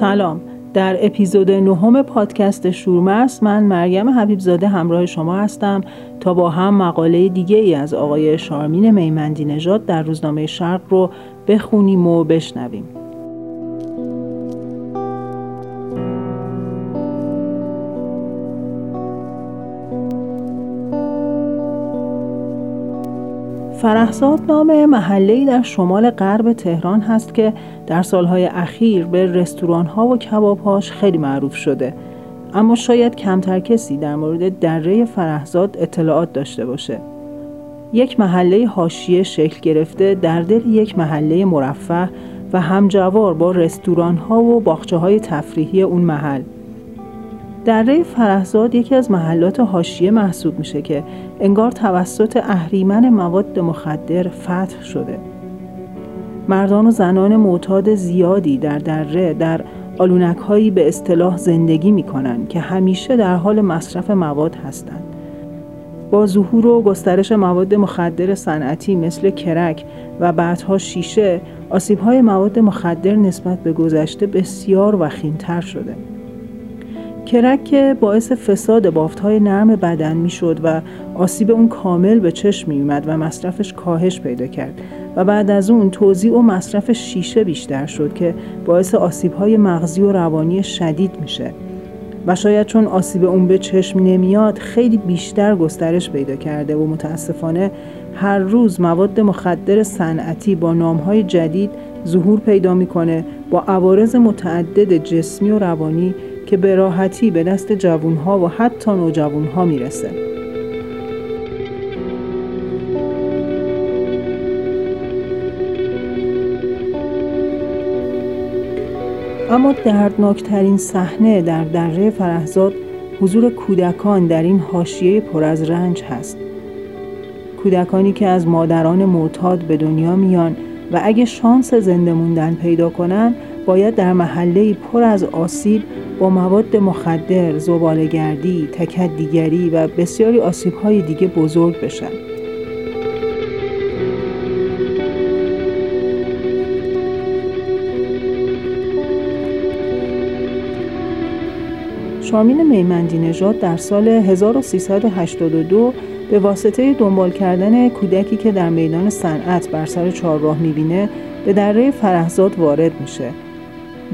سلام. در اپیزود نهم پادکست شورمست من مریم حبیبزاده همراه شما هستم تا با هم مقاله دیگه ای از آقای شارمین میمندی نژاد در روزنامه شرق رو بخونیم و بشنویم. فرهزاد نام محله‌ای در شمال غرب تهران هست که در سالهای اخیر به رستوران ها و کبابهاش خیلی معروف شده. اما شاید کمتر کسی در مورد دره فرهزاد اطلاعات داشته باشه. یک محله حاشیه شکل گرفته در دل یک محله مرفه و همجوار با رستوران ها و باخچه های تفریحی اون محل. دره فرهزاد یکی از محلات حاشیه محسوب میشه که انگار توسط اهریمن مواد مخدر فتح شده. مردان و زنان معتاد زیادی در دره در آلونک هایی به اصطلاح زندگی می‌کنن که همیشه در حال مصرف مواد هستند. با ظهور و گسترش مواد مخدر صنعتی مثل کرک و بعدها شیشه آسیب های مواد مخدر نسبت به گذشته بسیار وخیمتر شده. کرک که باعث فساد بافت های نرم بدن می شد و آسیب اون کامل به چشم می اومد و مصرفش کاهش پیدا کرد و بعد از اون توزیع و مصرف شیشه بیشتر شد که باعث آسیب های مغزی و روانی شدید میشه. و شاید چون آسیب اون به چشم نمیاد خیلی بیشتر گسترش پیدا کرده و متاسفانه هر روز مواد مخدر صنعتی با نامهای جدید ظهور پیدا می‌کنه با عوارض متعدد جسمی و روانی که به راحتی به دست جوونها و حتی نوجوانها می‌رسه. اما دردناکترین صحنه در دره فرهزاد حضور کودکان در این حاشیه پر از رنج هست. کودکانی که از مادران معتاد به دنیا میان و اگه شانس زنده موندن پیدا کنن باید در محله پر از آسیب با مواد مخدر، زبالگردی، تکدیگری و بسیاری آسیبهای دیگه بزرگ بشن. شامین میمندی نژاد در سال 1382 به واسطه دنبال کردن کودکی که در میدان صنعت بر سر چهارراه می‌بینه به دره فرهزاد وارد میشه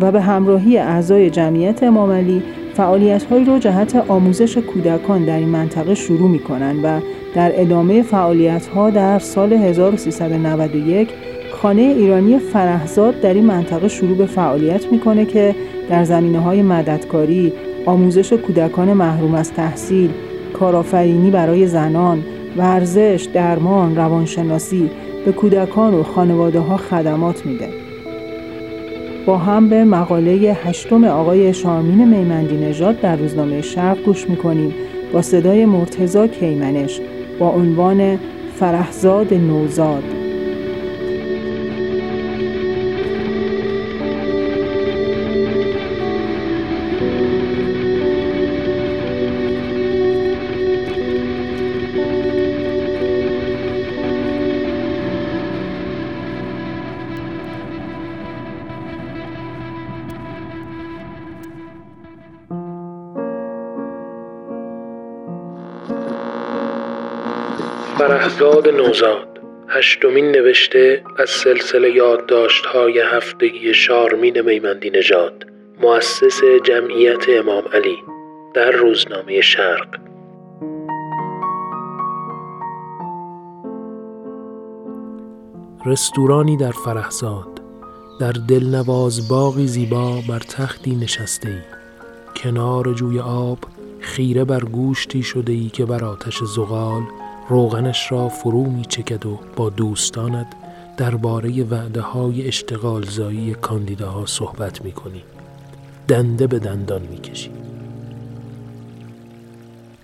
و به همراهی اعضای جمعیت امام علی فعالیت هایی رو جهت آموزش کودکان در این منطقه شروع می کنند و در ادامه فعالیت ها در سال 1391 خانه ایرانی فرهزاد در این منطقه شروع به فعالیت می‌کنه که در زمینه های مددکاری، آموزش کودکان محروم از تحصیل، کارآفرینی برای زنان، ورزش، درمان، روانشناسی به کودکان و خانواده ها خدمات میده. با هم به مقاله هشتم آقای شارمین میمندی نژاد در روزنامه شرق گوش می‌کنیم. با صدای مرتزا کیمنش با عنوان فرهزاد نوزاد. فرهزاد نوزاد. هشتمین نوشته از سلسله یادداشت‌های هفتگی شارمین میمندی نژاد. مؤسس جمعیت امام علی. در روزنامه شرق. رستورانی در فرهزاد در دلنواز باقی زیبا بر تختی نشسته ای کنار جوی آب خیره بر گوشتی شده ای که بر آتش زغال روغنش را فرو می چکد و با دوستانت درباره وعده های اشتغال زایی کاندیداها صحبت می کنی. دنده به دندان می کشی.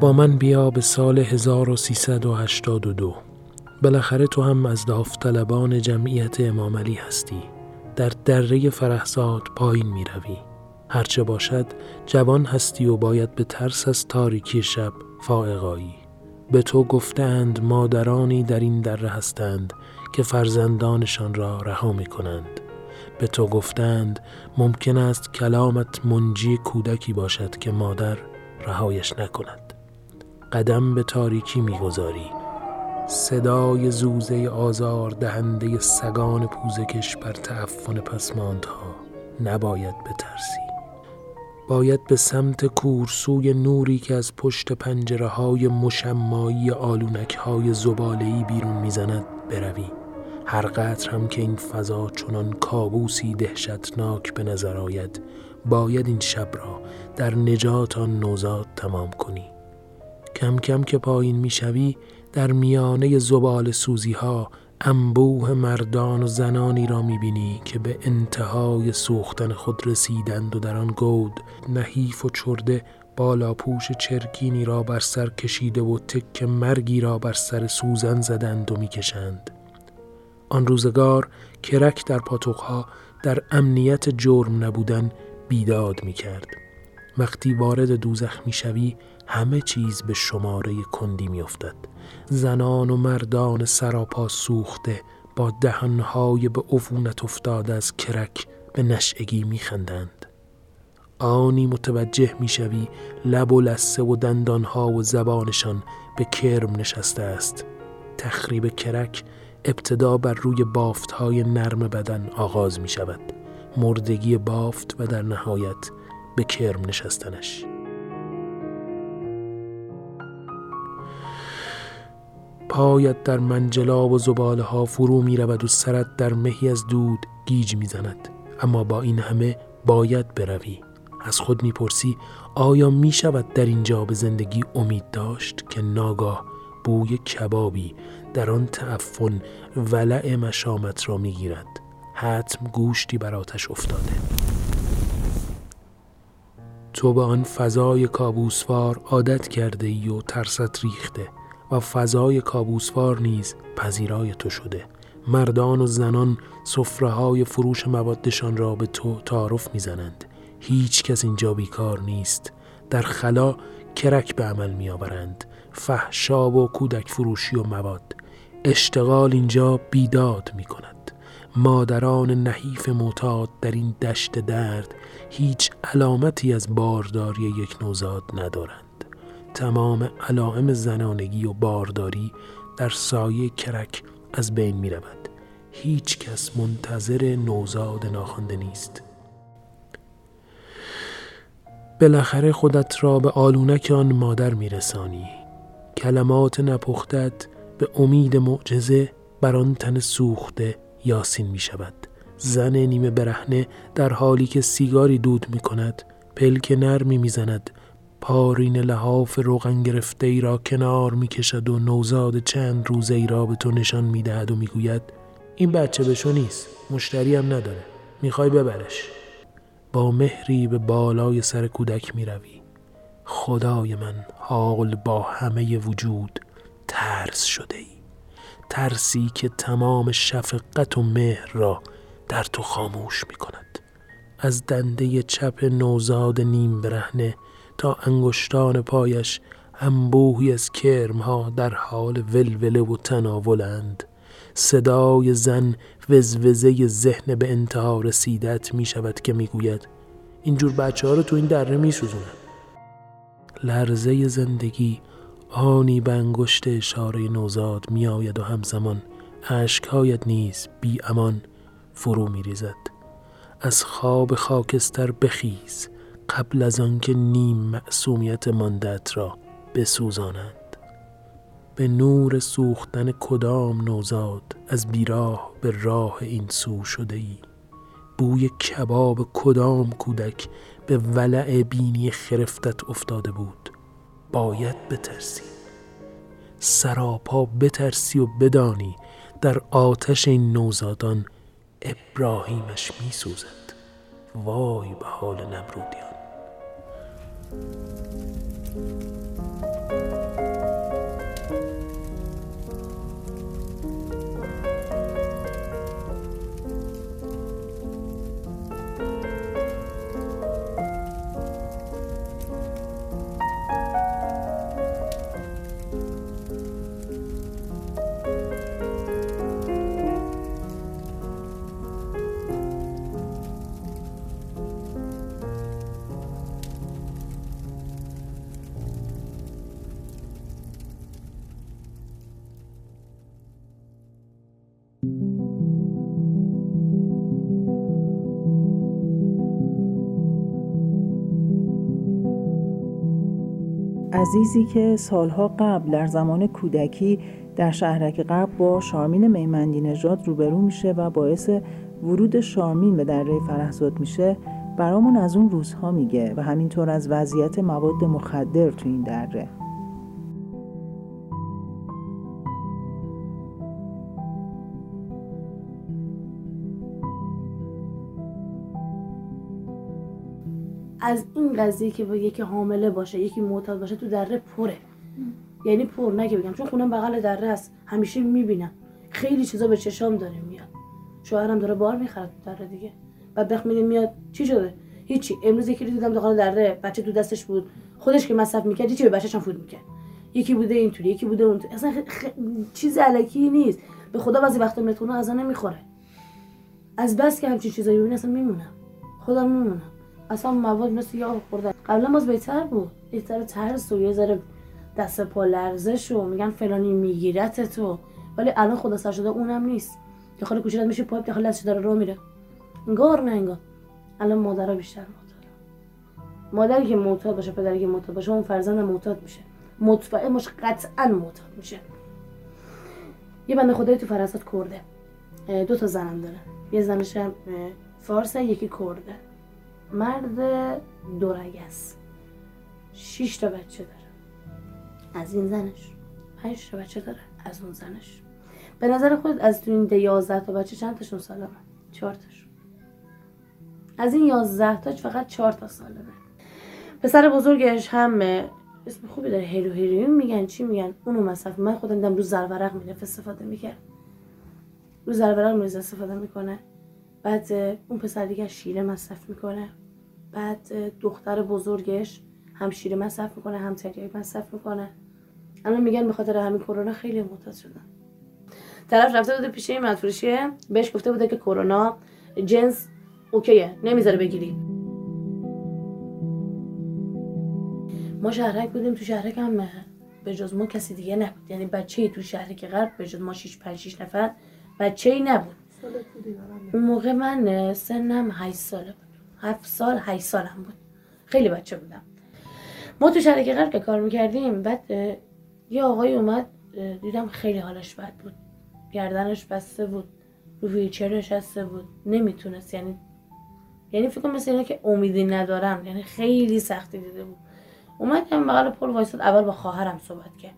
با من بیا به سال 1382 بالاخره تو هم از داوطلبان جمعیت امام علی هستی در دره فرهزاد پایین می روی هرچه باشد جوان هستی و باید به ترس از تاریکی شب فائقایی به تو گفتند مادرانی در این دره هستند که فرزندانشان را رها می کنند به تو گفتند ممکن است کلامت منجی کودکی باشد که مادر رهایش نکند. قدم به تاریکی می‌گذاری. صدای زوزه آزار دهنده سگان پوزکش بر تعفن پسماندها نباید بترسی. باید به سمت کورسوی نوری که از پشت پنجره های مشمایی آلونک های زبالهی بیرون می‌زند بروی. هر قطر هم که این فضا چنان کابوسی دهشتناک به نظر آید باید این شب را در نجات آن نوزاد تمام کنی. کم کم که پایین می‌شوی در میانه زبال سوزی ها انبوه مردان و زنانی را می‌بینی که به انتهای سوختن خود رسیدند و در آن گود نحیف و چرده بالا پوش چرکینی را بر سر کشیده و تک مرگی را بر سر سوزن زدند و می‌کشند. آن روزگار کرک در پاتوقها در امنیت جرم نبودن بیداد می‌کرد. وقتی وارد دوزخ می‌شوی همه چیز به شماره کندی میافتد. زنان و مردان سراپا سوخته با دهنهای به عفونت افتاده از کرک به نشعگی میخندند. آنی متوجه می‌شوی لب و لسه و دندانها و زبانشان به کرم نشسته است. تخریب کرک ابتدا بر روی بافت های نرم بدن آغاز می شود مردگی بافت و در نهایت به کرم نشستنش. پایت در منجلا و زباله ها فرو می رود و سرت در مهی از دود گیج می زند. اما با این همه باید بروی. از خود می‌پرسی آیا می شود در اینجا به زندگی امید داشت که ناگاه بوی کبابی در آن تعفن ولع مشامت را می‌گیرد؟ حتم گوشتی بر آتش افتاده. تو به آن فضای کابوسوار عادت کرده ای و ترست ریخته. و فضای کابوسوار نیز پذیرای تو شده. مردان و زنان صفره های فروش موادشان را به تو تعارف می‌زنند. هیچ کس اینجا بیکار نیست. در خلا کرک به عمل میآورند. فحشا و کودک فروشی و مواد. اشتغال اینجا بیداد می کند مادران نحیف معتاد در این دشت درد هیچ علامتی از بارداری یک نوزاد ندارند. تمام علائم زنانگی و بارداری در سایه کرک از بین می رود هیچ کس منتظر نوزاد ناخوانده نیست. بالاخره خودت را به آلونک آن مادر میرسانی. کلمات نپختت به امید معجزه بر آن تن سوخته یاسین می شود زن نیمه برهنه در حالی که سیگاری دود می کند پلک نرمی می زند پارین لحاف روغن گرفته ای را کنار می کشد و نوزاد چند روزه ای را به تو نشان می دهد و می گوید این بچه بشو نیست مشتری هم نداره می‌خوای ببرش. با مهری به بالای سر کودک می روی خدای من حال با همه وجود ترس شده ای. ترسی که تمام شفقت و مهر را در تو خاموش می کند از دنده چپ نوزاد نیم برهنه تا انگشتان پایش انبوهی از کرمها در حال ولوله و تناولند صدای زن وزوزه ذهن به انتها رسیدت می شود که می گوید اینجور بچه ها رو تو این دره می سوزونن. لرزه زندگی آنی به انگشت اشاره نوزاد می آید و همزمان عشقهایت نیز بی امان فرو می ریزد. از خواب خاکستر بخیز قبل از آنکه نیم معصومیت ماندت را بسوزانند. به نور سوختن کدام نوزاد از بیراه به راه این سو شده ای بوی کباب کدام کودک به ولع بینی خرفتت افتاده بود؟ باید بترسی. سراپا بترسی و بدانی در آتش این نوزادان ابراهیمش می سوزد وای به حال نمرودیان. Música عزیزی که سالها قبل در زمان کودکی در شهرک غرب با شارمین میمندی نژاد روبرو میشه و باعث ورود شارمین به دره فرهزاد میشه برامون از اون روزها میگه و همینطور از وضعیت مواد مخدر تو این دره. از این قضیه که با یکی حامله باشه یکی معتاد باشه تو دره پره. یعنی پر نه که بگم چون خونم بغل دره است. همیشه می‌بینم. خیلی چیزا به چشام داره میاد. شوهرم داره بار می‌خره تو دره دیگه. بعد میده میاد. چی شده؟ هیچی. امروز یکی دیدم داخل دره. بچه تو دستش بود. خودش که مصرف می‌کرد چی به بچه‌ش هم فود می‌کرد. یکی بوده اینطوری یکی بوده اون اصلا خ... چیز علکی نیست. به خدا بعضی وقتا متونه غذا نمی‌خوره. از بس که همچین چیزایی می‌بینه اصلا میمونم. خودم میمونم. اصلا مواد مثل یا خوردن قبلا باز بهتر بود. بهتر ترس و یه ذره دست پا لرزش و میگن فلانی میگیرت تو. ولی الان خدا سر شده اونم نیست. داخل کوچه میشه پاپ داخل دستش داره رو میره. انگار نه انگار. الان مادرها بیشتر معتاد. مادری که معتاد باشه پدری که معتاد باشه اون فرزند معتاد میشه. مطمئن باشه قطعا معتاد میشه. یه بنده خدایی تو فرزاد کرده. دو تا زنم داره. یه زنش فارسه یکی کرده. مرد دورگس. شش تا بچه داره. از این زنش. پنج تا بچه داره. از اون زنش. به نظر خود از تو این ده یازده تا بچه چند تاشون سالمه؟ چهار تاشون. از این یازده تا فقط چهار تا سالمه. پسر بزرگش هم اسم خوبی داره. هیرو هیروین میگن چی میگن؟ اونو مصرف من خودم دیدم رو زرورق می‌رفت استفاده می‌کرد. رو زرورق می‌رفت استفاده می‌کنه. بعد اون پسر دیگه شیره مصرف می‌کنه. بعد دختر بزرگش هم شیره مصرف می‌کنه هم تریاک مصرف می‌کنه. الان میگن به خاطر همین کرونا خیلی معتاد شدن. طرف رفته بوده پیش این بهش گفته بوده که کرونا جنس okay ه نمی‌ذاره بگیری. ما شهرک بودیم تو شهرک هم به جز ما کسی دیگه نبود. یعنی بچه تو شهرک غرب به جز ما 6 5 6 نفر بچه ای نبود. اون موقع من سنم 8 ساله بود. 7 سال 8 سالم بود. خیلی بچه بودم. ما تو شهرک غرب که کار می‌کردیم بعد یه آقای اومد دیدم خیلی حالش بد بود. گردنش بسته بود. رو ویلچر نشسته بود. نمی‌تونست یعنی یعنی فکر مثل اینا که امیدی ندارم. یعنی خیلی سختی دیده بود. اومدم بغل پل وایساد اول با خواهرم صحبت کرد.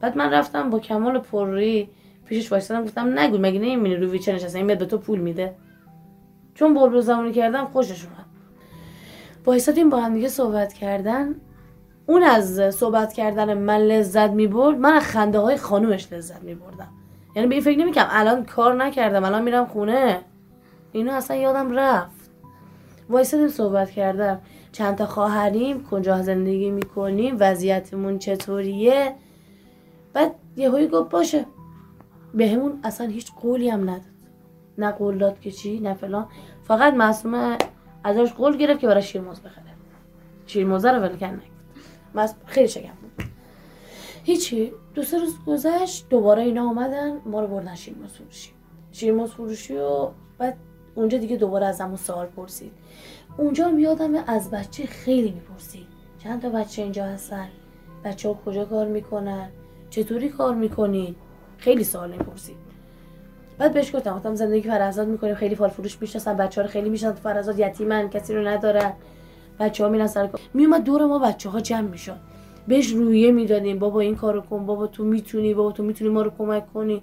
بعد من رفتم با کمال پرری پیشش وایسادم گفتم نگو مگه نمی‌بینی؟ رو ویچه نشسته این به تو پول میده. چون بلبل زمانی کردم خوشش اومد. وایسادیم با هم دیگه صحبت کردن. اون از صحبت کردن من لذت می‌برد من از خنده های خانومش لذت میبردم. یعنی به این فکر نمی‌کنم الان کار نکردم الان میرم خونه. اینو اصلا یادم رفت. وایسادیم صحبت کردم. چند تا خواهریم کجا زندگی می‌کنیم وضعیتمون چطوریه؟ بعد یهویی گفت باشه. بهمون اصلا هیچ قولی هم نداد. نه قول داد که چی نه فلان. فقط معصومه ازش قول گرفت که برای شیرموز بخره. شیرموزه رو ولکن نگفت خیلی شگم بود. هیچی. دو سه روز گذشت دوباره اینا آمدن ما رو بردن شیرموز فروشی. شیرموز فروشی و بعد اونجا دیگه دوباره از همون سوال پرسید. اونجا هم از بچه خیلی می‌پرسید. چند تا بچه اینجا هستن؟ بچه ها کجا کار می‌کنن؟ چطوری کار می‌کنین؟ خیلی سوال می‌پرسید بعد بهش گفتم گفتم زندگی فرزاد می‌کنیم خیلی فال فروش می‌شناسن بچه ها رو خیلی می‌شناسن. فرزاد یتیمن کسی رو ندارن بچه ها میرن سر میومد دور ما بچه ها جمع می‌شد. بهش رویه می‌دادیم بابا این کارو کن بابا تو می‌تونی بابا تو می‌تونی ما رو کمک کنی.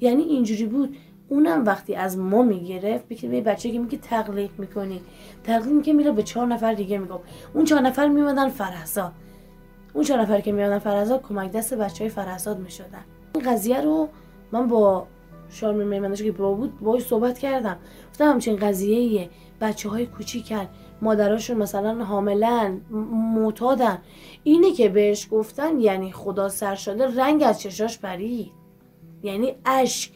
یعنی اینجوری بود. اونم وقتی از ما می‌گرفت به بچه که میگه تقلیق می‌کنی. تقلیق که میره به چهار نفر دیگه میگم اون چهار نفر میمدن فرهزاد. اون چهار نفر که میمدن فرهزاد کمک دست بچه های می‌شدن. این قضیه رو من با شارمی میمندش که با بود باهاش صحبت کردم. گفتم همچین قضیه بچه های کوچیکن مادراشون مثلا حاملن معتادن. اینه که بهش گفتن یعنی خدا سر شده رنگ از چشاش پرید. یعنی اشک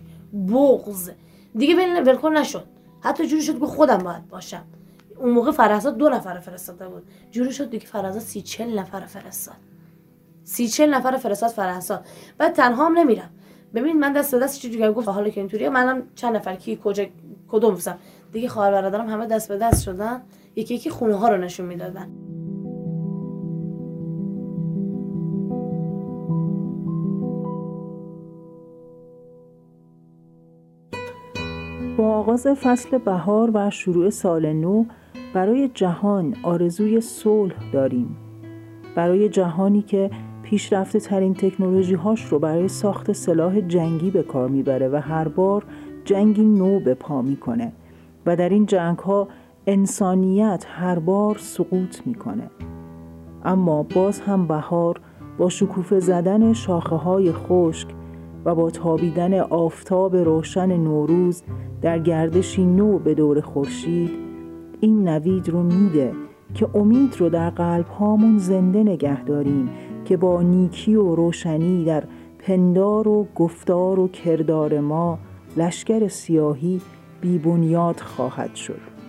بغض. دیگه ولکن نشد. حتی جوری شد که خودم باید باشم. اون موقع فرزاد دو نفر فرستاده بود. جوری شد دیگه فرزاد سی چل نفر فرستاد. سی چل نفر فرستاد فرهسا و تنها هم نمیرم. ببین من دست به دست چی دیگه گفت حالا که اینطوریه منم چند نفر کی کجا کدوم بودم دیگه خواهر برادرم همه دست به دست شدن. یکی یکی خونه ها رو نشون می‌دادن. با آغاز فصل بهار و شروع سال نو برای جهان آرزوی صلح داریم. برای جهانی که پیشرفته ترین تکنولوژی هاش رو برای ساخت سلاح جنگی به کار می‌بره و هر بار جنگی نو به پا می‌کنه و در این جنگ ها انسانیت هر بار سقوط می‌کنه. اما باز هم بهار با شکوفه زدن شاخه های خشک و با تابیدن آفتاب روشن نوروز در گردشی نو به دور خورشید این نوید رو میده که امید رو در قلب هامون زنده نگه داریم که با نیکی و روشنی در پندار و گفتار و کردار ما لشکر سیاهی بی بنیاد خواهد شد.